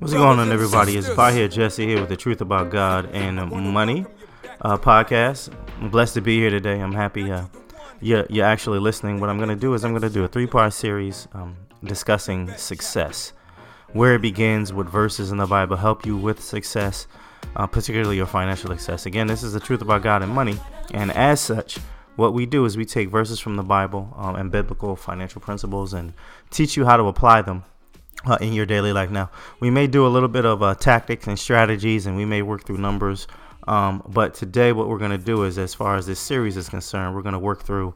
What's going on, everybody? It's Bahir, Jesse here with the Truth About God and Money uh, podcast. I'm blessed to be here today. I'm happy uh, you're, you're actually listening. What I'm going to do is I'm going to do a three part series um, discussing success, where it begins, what verses in the Bible help you with success, uh, particularly your financial success. Again, this is the Truth About God and Money, and as such, what we do is we take verses from the Bible um, and biblical financial principles and teach you how to apply them uh, in your daily life. Now, we may do a little bit of uh, tactics and strategies, and we may work through numbers. Um, but today, what we're going to do is, as far as this series is concerned, we're going to work through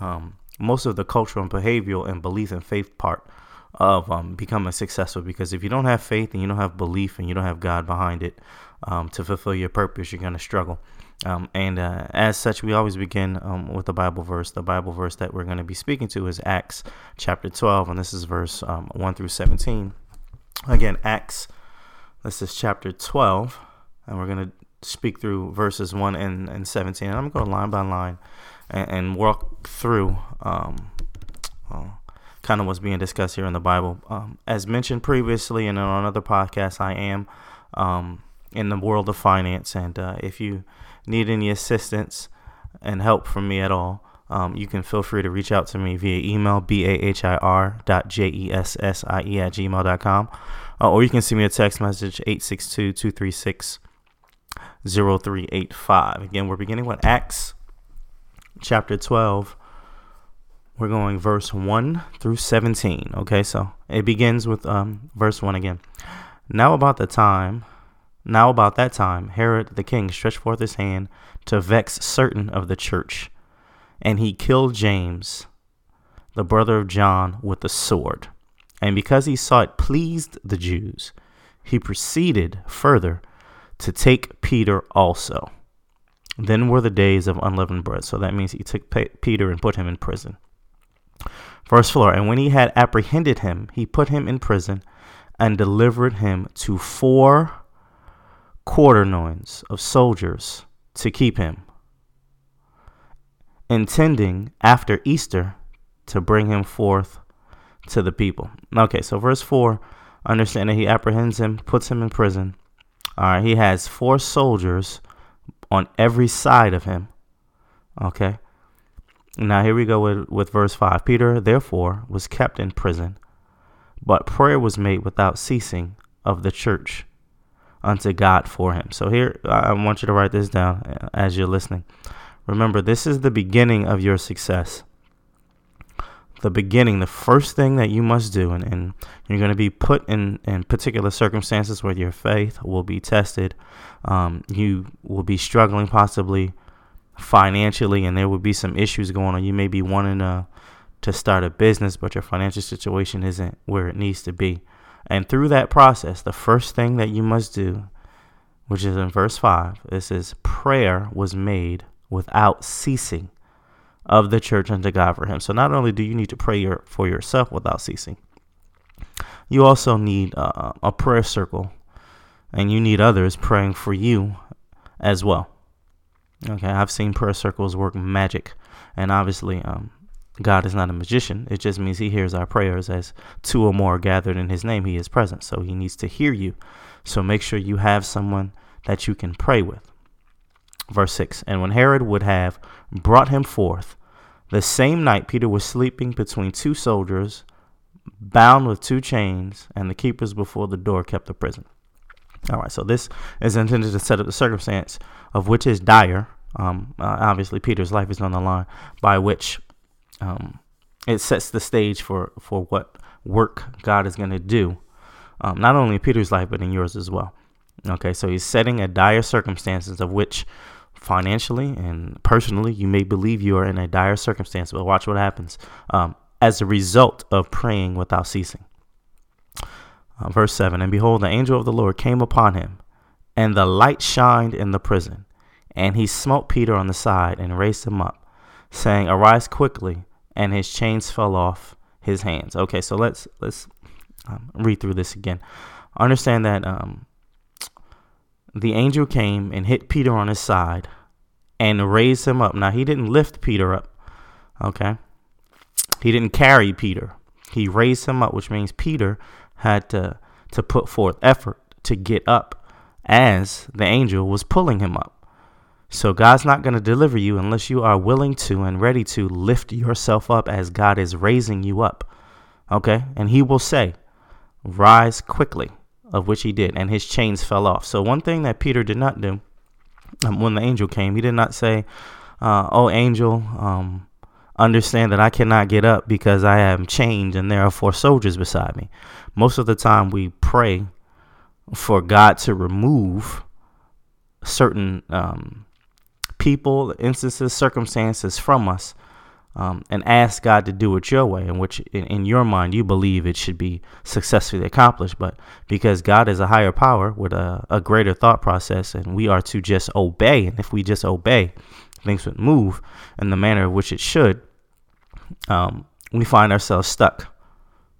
um, most of the cultural and behavioral and belief and faith part of um, becoming successful. Because if you don't have faith and you don't have belief and you don't have God behind it um, to fulfill your purpose, you're going to struggle. Um, and uh, as such, we always begin um, with the Bible verse. The Bible verse that we're going to be speaking to is Acts chapter 12, and this is verse um, 1 through 17. Again, Acts, this is chapter 12, and we're going to speak through verses 1 and, and 17. And I'm going to go line by line and, and walk through um, uh, kind of what's being discussed here in the Bible. Um, as mentioned previously and on other podcasts, I am um, in the world of finance, and uh, if you need any assistance and help from me at all, um, you can feel free to reach out to me via email, B-A-H-I-R dot J-E-S-S-I-E at gmail dot com. Uh, or you can send me a text message, 862-236-0385. Again, we're beginning with Acts chapter 12. We're going verse 1 through 17. Okay, so it begins with um, verse 1 again. Now about the time now about that time, Herod the king stretched forth his hand to vex certain of the church, and he killed James, the brother of John, with the sword. And because he saw it pleased the Jews, he proceeded further to take Peter also. Then were the days of unleavened bread. So that means he took Peter and put him in prison. Verse 4 And when he had apprehended him, he put him in prison and delivered him to four quaternions of soldiers to keep him, intending after Easter to bring him forth to the people. Okay, so verse 4, understand that he apprehends him, puts him in prison. All right, he has four soldiers on every side of him. Okay. Now here we go with, with verse 5. Peter, therefore, was kept in prison, but prayer was made without ceasing of the church unto God for him. So here, I want you to write this down as you're listening. Remember, this is the beginning of your success. The beginning, the first thing that you must do, and, and you're going to be put in, in particular circumstances where your faith will be tested. Um, you will be struggling possibly financially, and there will be some issues going on. You may be wanting to, to start a business, but your financial situation isn't where it needs to be. And through that process, the first thing that you must do, which is in verse 5, it says, Prayer was made without ceasing of the church unto God for him. So not only do you need to pray your, for yourself without ceasing, you also need uh, a prayer circle and you need others praying for you as well. Okay, I've seen prayer circles work magic, and obviously, um, God is not a magician. It just means he hears our prayers as two or more gathered in his name. He is present. So he needs to hear you. So make sure you have someone that you can pray with. Verse 6 And when Herod would have brought him forth, the same night Peter was sleeping between two soldiers, bound with two chains, and the keepers before the door kept the prison. All right, so this is intended to set up the circumstance of which is dire. Um, uh, obviously, Peter's life is on the line, by which um, it sets the stage for for what work God is going to do, um, not only in Peter's life but in yours as well. Okay, so he's setting a dire circumstances of which financially and personally you may believe you are in a dire circumstance, but watch what happens um, as a result of praying without ceasing. Uh, verse 7 And behold, the angel of the Lord came upon him, and the light shined in the prison. And he smote Peter on the side and raised him up, saying, Arise quickly and his chains fell off his hands. Okay, so let's let's um, read through this again. Understand that um, the angel came and hit Peter on his side and raised him up. Now he didn't lift Peter up. Okay, he didn't carry Peter. He raised him up, which means Peter had to to put forth effort to get up as the angel was pulling him up. So God's not going to deliver you unless you are willing to and ready to lift yourself up as God is raising you up. Okay? And he will say, Rise quickly, of which he did, and his chains fell off. So, one thing that Peter did not do um, when the angel came, he did not say, uh, Oh, angel, um, understand that I cannot get up because I am chained and there are four soldiers beside me. Most of the time, we pray for God to remove certain um, people, instances, circumstances from us um, and ask God to do it your way, in which in, in, your mind you believe it should be successfully accomplished. But because God is a higher power with a, a greater thought process, and we are to just obey, and if we just obey, things would move in the manner in which it should, um, we find ourselves stuck.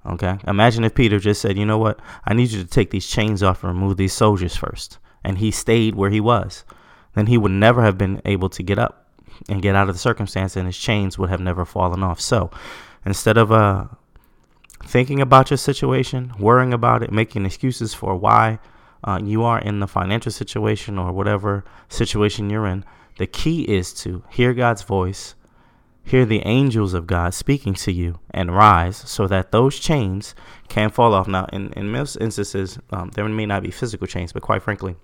Okay. Imagine if Peter just said, you know what? I need you to take these chains off and remove these soldiers first. And he stayed where he was. Then he would never have been able to get up and get out of the circumstance, and his chains would have never fallen off. So instead of uh, thinking about your situation, worrying about it, making excuses for why uh, you are in the financial situation or whatever situation you're in, the key is to hear God's voice, hear the angels of God speaking to you, and rise so that those chains can fall off. Now, in, in most instances, um, there may not be physical chains, but quite frankly,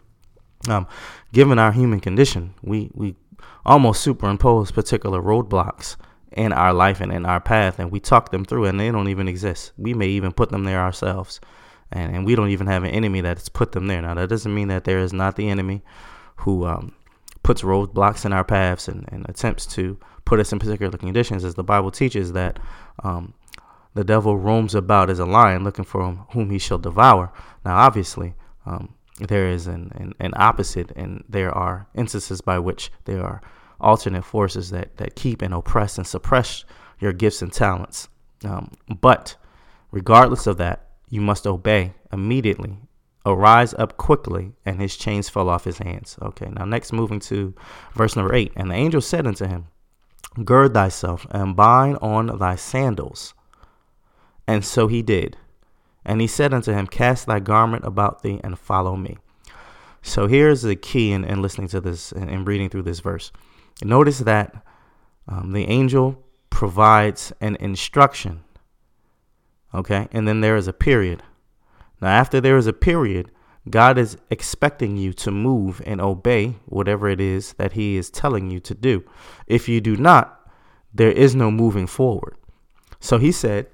um, given our human condition, we, we almost superimpose particular roadblocks in our life and in our path, and we talk them through, and they don't even exist. We may even put them there ourselves, and, and we don't even have an enemy that's put them there. Now, that doesn't mean that there is not the enemy who um, puts roadblocks in our paths and, and, attempts to put us in particular conditions, as the Bible teaches that um, the devil roams about as a lion looking for whom he shall devour. Now, obviously, um, there is an, an, an opposite, and there are instances by which there are alternate forces that, that keep and oppress and suppress your gifts and talents. Um, but regardless of that, you must obey immediately. Arise up quickly, and his chains fell off his hands. Okay, now next, moving to verse number eight. And the angel said unto him, Gird thyself and bind on thy sandals. And so he did. And he said unto him, Cast thy garment about thee and follow me. So here's the key in, in listening to this and, reading through this verse. Notice that um, the angel provides an instruction. Okay. And then there is a period. Now, after there is a period, God is expecting you to move and obey whatever it is that He is telling you to do. If you do not, there is no moving forward. So He said,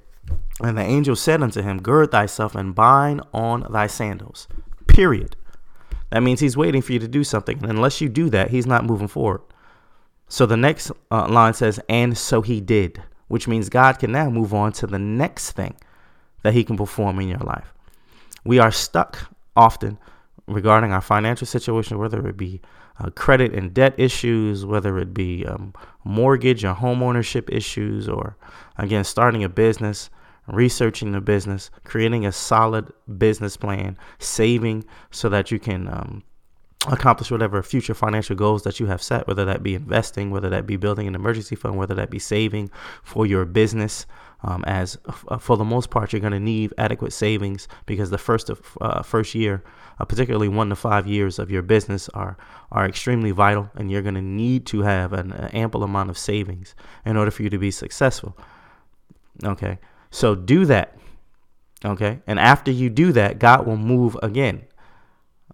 And the angel said unto him, Gird thyself and bind on thy sandals. Period. That means He's waiting for you to do something. And unless you do that, He's not moving forward. So the next uh, line says, and so he did, which means God can now move on to the next thing that he can perform in your life. We are stuck often regarding our financial situation, whether it be uh, credit and debt issues, whether it be um, mortgage or home ownership issues, or again, starting a business, researching the business, creating a solid business plan, saving so that you can um, accomplish whatever future financial goals that you have set, whether that be investing, whether that be building an emergency fund, whether that be saving for your business. Um, as uh, for the most part, you're going to need adequate savings because the first of, uh, first year, uh, particularly one to five years of your business, are are extremely vital, and you're going to need to have an, an ample amount of savings in order for you to be successful. Okay, so do that. Okay, and after you do that, God will move again.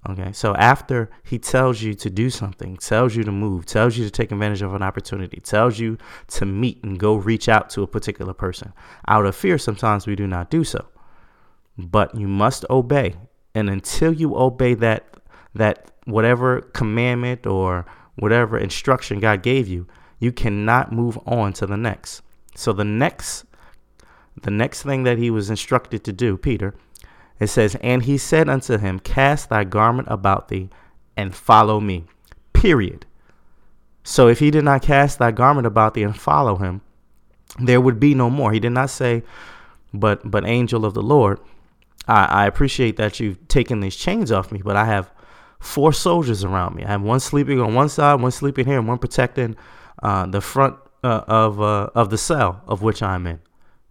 Okay, so after he tells you to do something, tells you to move, tells you to take advantage of an opportunity, tells you to meet and go reach out to a particular person, out of fear, sometimes we do not do so. But you must obey. And until you obey that, that whatever commandment or whatever instruction God gave you, you cannot move on to the next. So the next, the next thing that he was instructed to do, Peter, it says, And he said unto him, Cast thy garment about thee and follow me. Period. So if he did not cast thy garment about thee and follow him, there would be no more. He did not say, But but angel of the Lord, I, I appreciate that you've taken these chains off me, but I have four soldiers around me. I have one sleeping on one side, one sleeping here, and one protecting uh, the front uh, of uh, of the cell of which I'm in.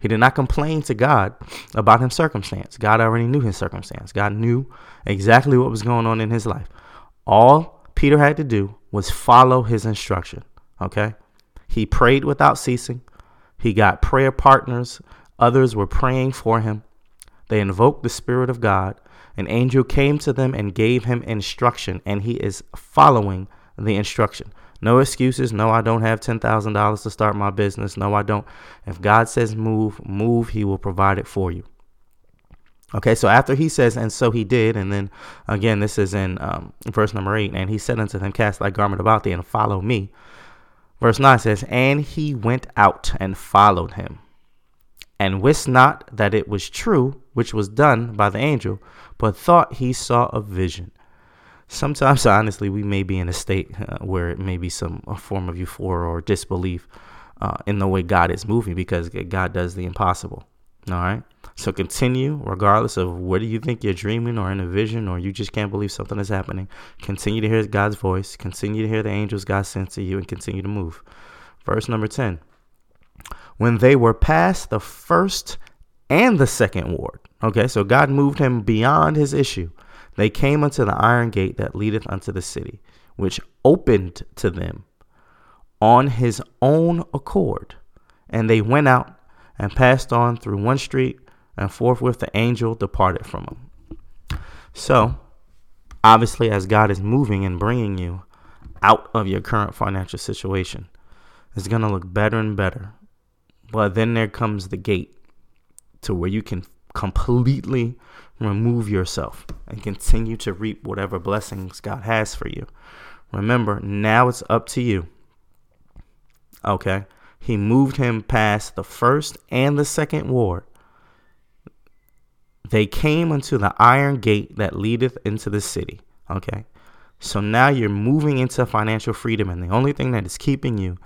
He did not complain to God about his circumstance. God already knew his circumstance. God knew exactly what was going on in his life. All Peter had to do was follow his instruction. Okay? He prayed without ceasing. He got prayer partners. Others were praying for him. They invoked the Spirit of God. An angel came to them and gave him instruction, and he is following the instruction. No excuses. No, I don't have $10,000 to start my business. No, I don't. If God says move, move, he will provide it for you. Okay, so after he says, and so he did, and then again, this is in um, verse number eight, and he said unto them, Cast thy garment about thee and follow me. Verse 9 says, And he went out and followed him, and wist not that it was true which was done by the angel, but thought he saw a vision sometimes honestly we may be in a state uh, where it may be some form of euphoria or disbelief uh, in the way god is moving because god does the impossible. All right so continue regardless of whether you think you're dreaming or in a vision or you just can't believe something is happening continue to hear god's voice continue to hear the angels god sent to you and continue to move. Verse number 10 when they were past the first and the second ward okay so god moved him beyond his issue they came unto the iron gate that leadeth unto the city, which opened to them on his own accord. And they went out and passed on through one street, and forthwith the angel departed from them. So, obviously, as God is moving and bringing you out of your current financial situation, it's going to look better and better. But then there comes the gate to where you can completely remove yourself and continue to reap whatever blessings God has for you. Remember, now it's up to you. Okay? He moved him past the first and the second ward. They came unto the iron gate that leadeth into the city. Okay? So now you're moving into financial freedom, and the only thing that is keeping you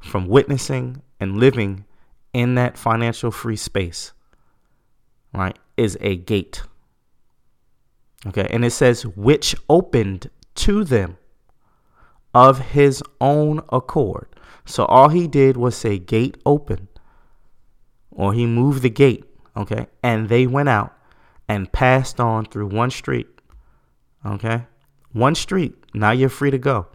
from witnessing and living in that financial free space right, is a gate. Okay, and it says, which opened to them of his own accord. So all he did was say, gate open, or he moved the gate. Okay, and they went out and passed on through one street. Okay, one street. Now you're free to go.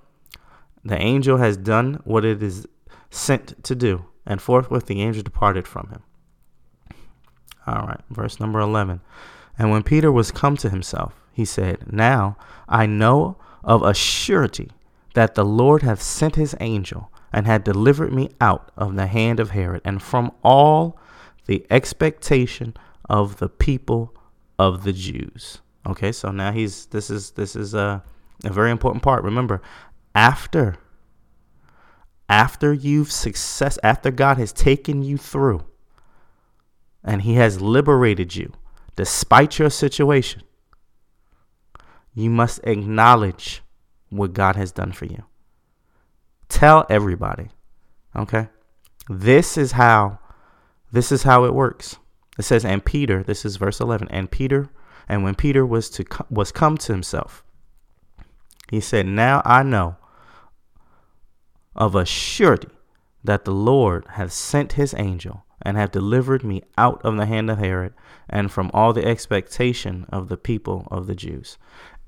The angel has done what it is sent to do, and forthwith the angel departed from him. All right, verse number 11. And when Peter was come to himself, he said, Now I know of a surety that the Lord hath sent his angel and had delivered me out of the hand of Herod and from all the expectation of the people of the Jews. Okay, so now he's this is this is a, a very important part. Remember, after after you've success after God has taken you through and He has liberated you despite your situation, you must acknowledge what God has done for you. Tell everybody. Okay? This is how this is how it works. It says and Peter, this is verse 11, and Peter and when Peter was to was come to himself, he said, "Now I know of a surety that the Lord hath sent his angel and have delivered me out of the hand of Herod and from all the expectation of the people of the Jews.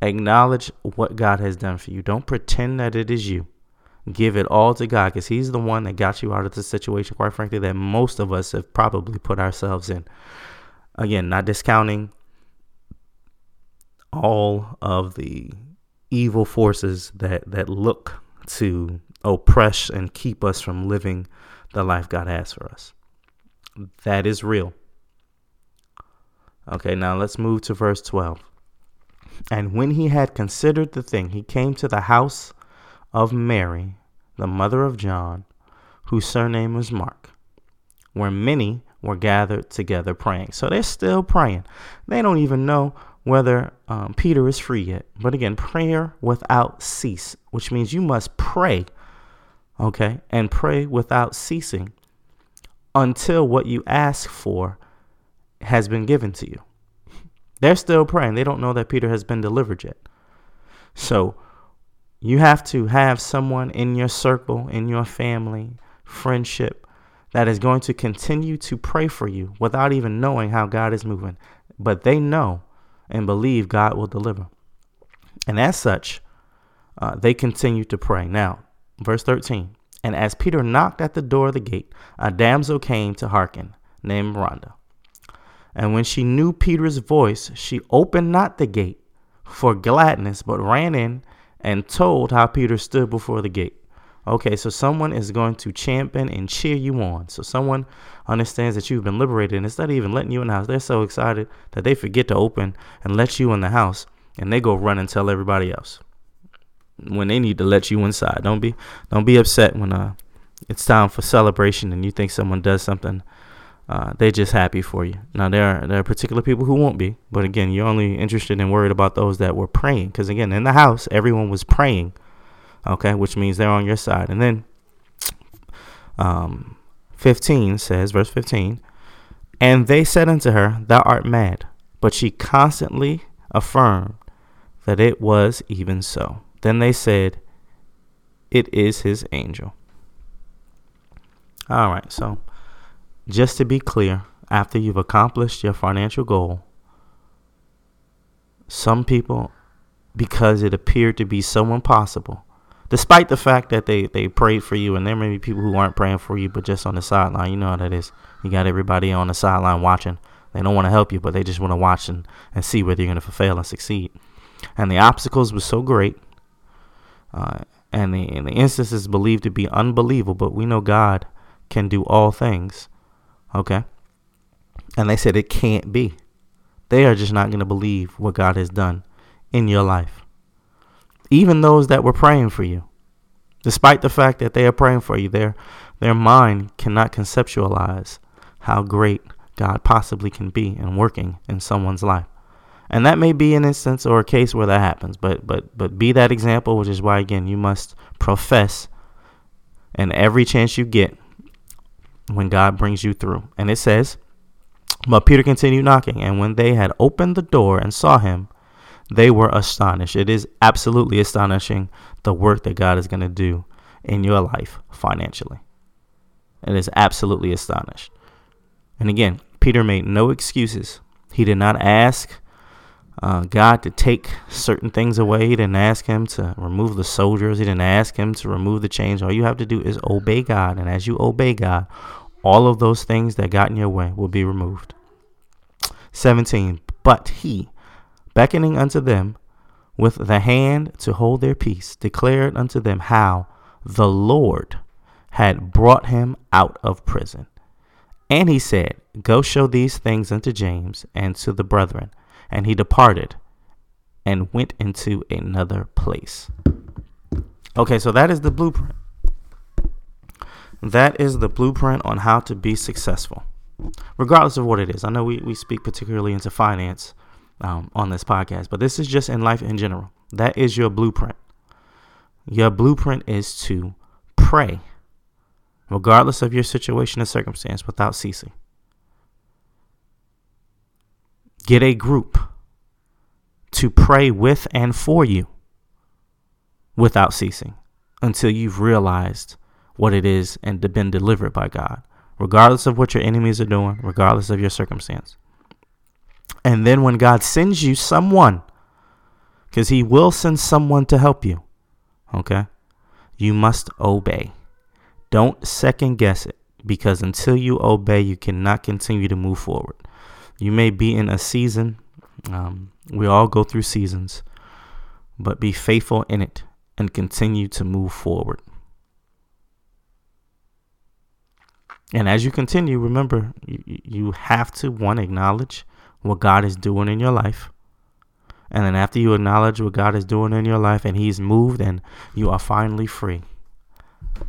Acknowledge what God has done for you. Don't pretend that it is you. Give it all to God because He's the one that got you out of the situation, quite frankly, that most of us have probably put ourselves in. Again, not discounting all of the evil forces that, that look to oppress and keep us from living the life God has for us. That is real. Okay, now let's move to verse 12. And when he had considered the thing, he came to the house of Mary, the mother of John, whose surname was Mark, where many were gathered together praying. So they're still praying. They don't even know whether um, Peter is free yet. But again, prayer without cease, which means you must pray, okay, and pray without ceasing until what you ask for has been given to you. They're still praying. They don't know that Peter has been delivered yet. So you have to have someone in your circle, in your family, friendship, that is going to continue to pray for you without even knowing how God is moving. But they know and believe God will deliver. And as such, uh, they continue to pray. Now, verse 13. And as Peter knocked at the door of the gate, a damsel came to hearken, named Rhonda. And when she knew Peter's voice, she opened not the gate for gladness, but ran in and told how Peter stood before the gate. Okay, so someone is going to champion and cheer you on. So someone understands that you've been liberated, and instead of even letting you in the house, they're so excited that they forget to open and let you in the house, and they go run and tell everybody else when they need to let you inside. Don't be don't be upset when uh it's time for celebration and you think someone does something. Uh, they're just happy for you. Now there are there are particular people who won't be, but again, you're only interested and worried about those that were praying. Because again, in the house, everyone was praying. Okay, which means they're on your side. And then, um, 15 says, verse 15, and they said unto her, Thou art mad. But she constantly affirmed that it was even so. Then they said, It is his angel. All right, so just to be clear, after you've accomplished your financial goal, some people, because it appeared to be so impossible, despite the fact that they, they prayed for you, and there may be people who aren't praying for you, but just on the sideline. You know how that is. You got everybody on the sideline watching. They don't want to help you, but they just want to watch and, and see whether you're going to fail and succeed. And the obstacles were so great uh, and the and the instance is believed to be unbelievable, but we know God can do all things. Okay, and they said it can't be. They are just not going to believe what God has done in your life. Even those that were praying for you, despite the fact that they are praying for you, their their mind cannot conceptualize how great God possibly can be in working in someone's life and that may be an instance or a case where that happens but but but be that example which is why again you must profess and every chance you get when god brings you through. And it says but peter continued knocking and when they had opened the door and saw him they were astonished. It is absolutely astonishing the work that god is going to do in your life financially. It is absolutely astonished. And again peter made no excuses. He did not ask uh, God to take certain things away. He didn't ask him to remove the soldiers. He didn't ask him to remove the chains. All you have to do is obey God. And as you obey God, all of those things that got in your way will be removed. 17. But he, beckoning unto them with the hand to hold their peace, declared unto them how the Lord had brought him out of prison. And he said, Go show these things unto James and to the brethren. And he departed and went into another place. Okay, so that is the blueprint. That is the blueprint on how to be successful, regardless of what it is. I know we, we speak particularly into finance um, on this podcast, but this is just in life in general. That is your blueprint. Your blueprint is to pray, regardless of your situation and circumstance, without ceasing. Get a group to pray with and for you without ceasing until you've realized what it is and been delivered by God, regardless of what your enemies are doing, regardless of your circumstance. And then when God sends you someone, because He will send someone to help you, okay, you must obey. Don't second guess it because until you obey, you cannot continue to move forward. You may be in a season. Um, we all go through seasons, but be faithful in it and continue to move forward. And as you continue, remember, you, you have to one acknowledge what God is doing in your life. And then after you acknowledge what God is doing in your life and He's moved and you are finally free,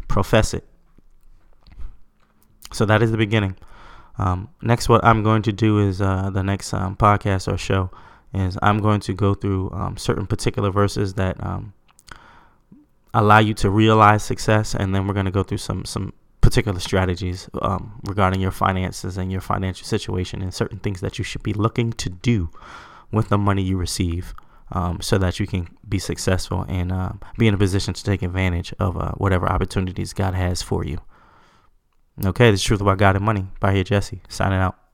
profess it. So that is the beginning. Um, next, what I'm going to do is uh, the next um, podcast or show is I'm going to go through um, certain particular verses that um, allow you to realize success, and then we're going to go through some some particular strategies um, regarding your finances and your financial situation and certain things that you should be looking to do with the money you receive. Um, so that you can be successful and uh, be in a position to take advantage of uh, whatever opportunities God has for you. Okay, this is Truth About God and Money Bahir, Jesse, signing out.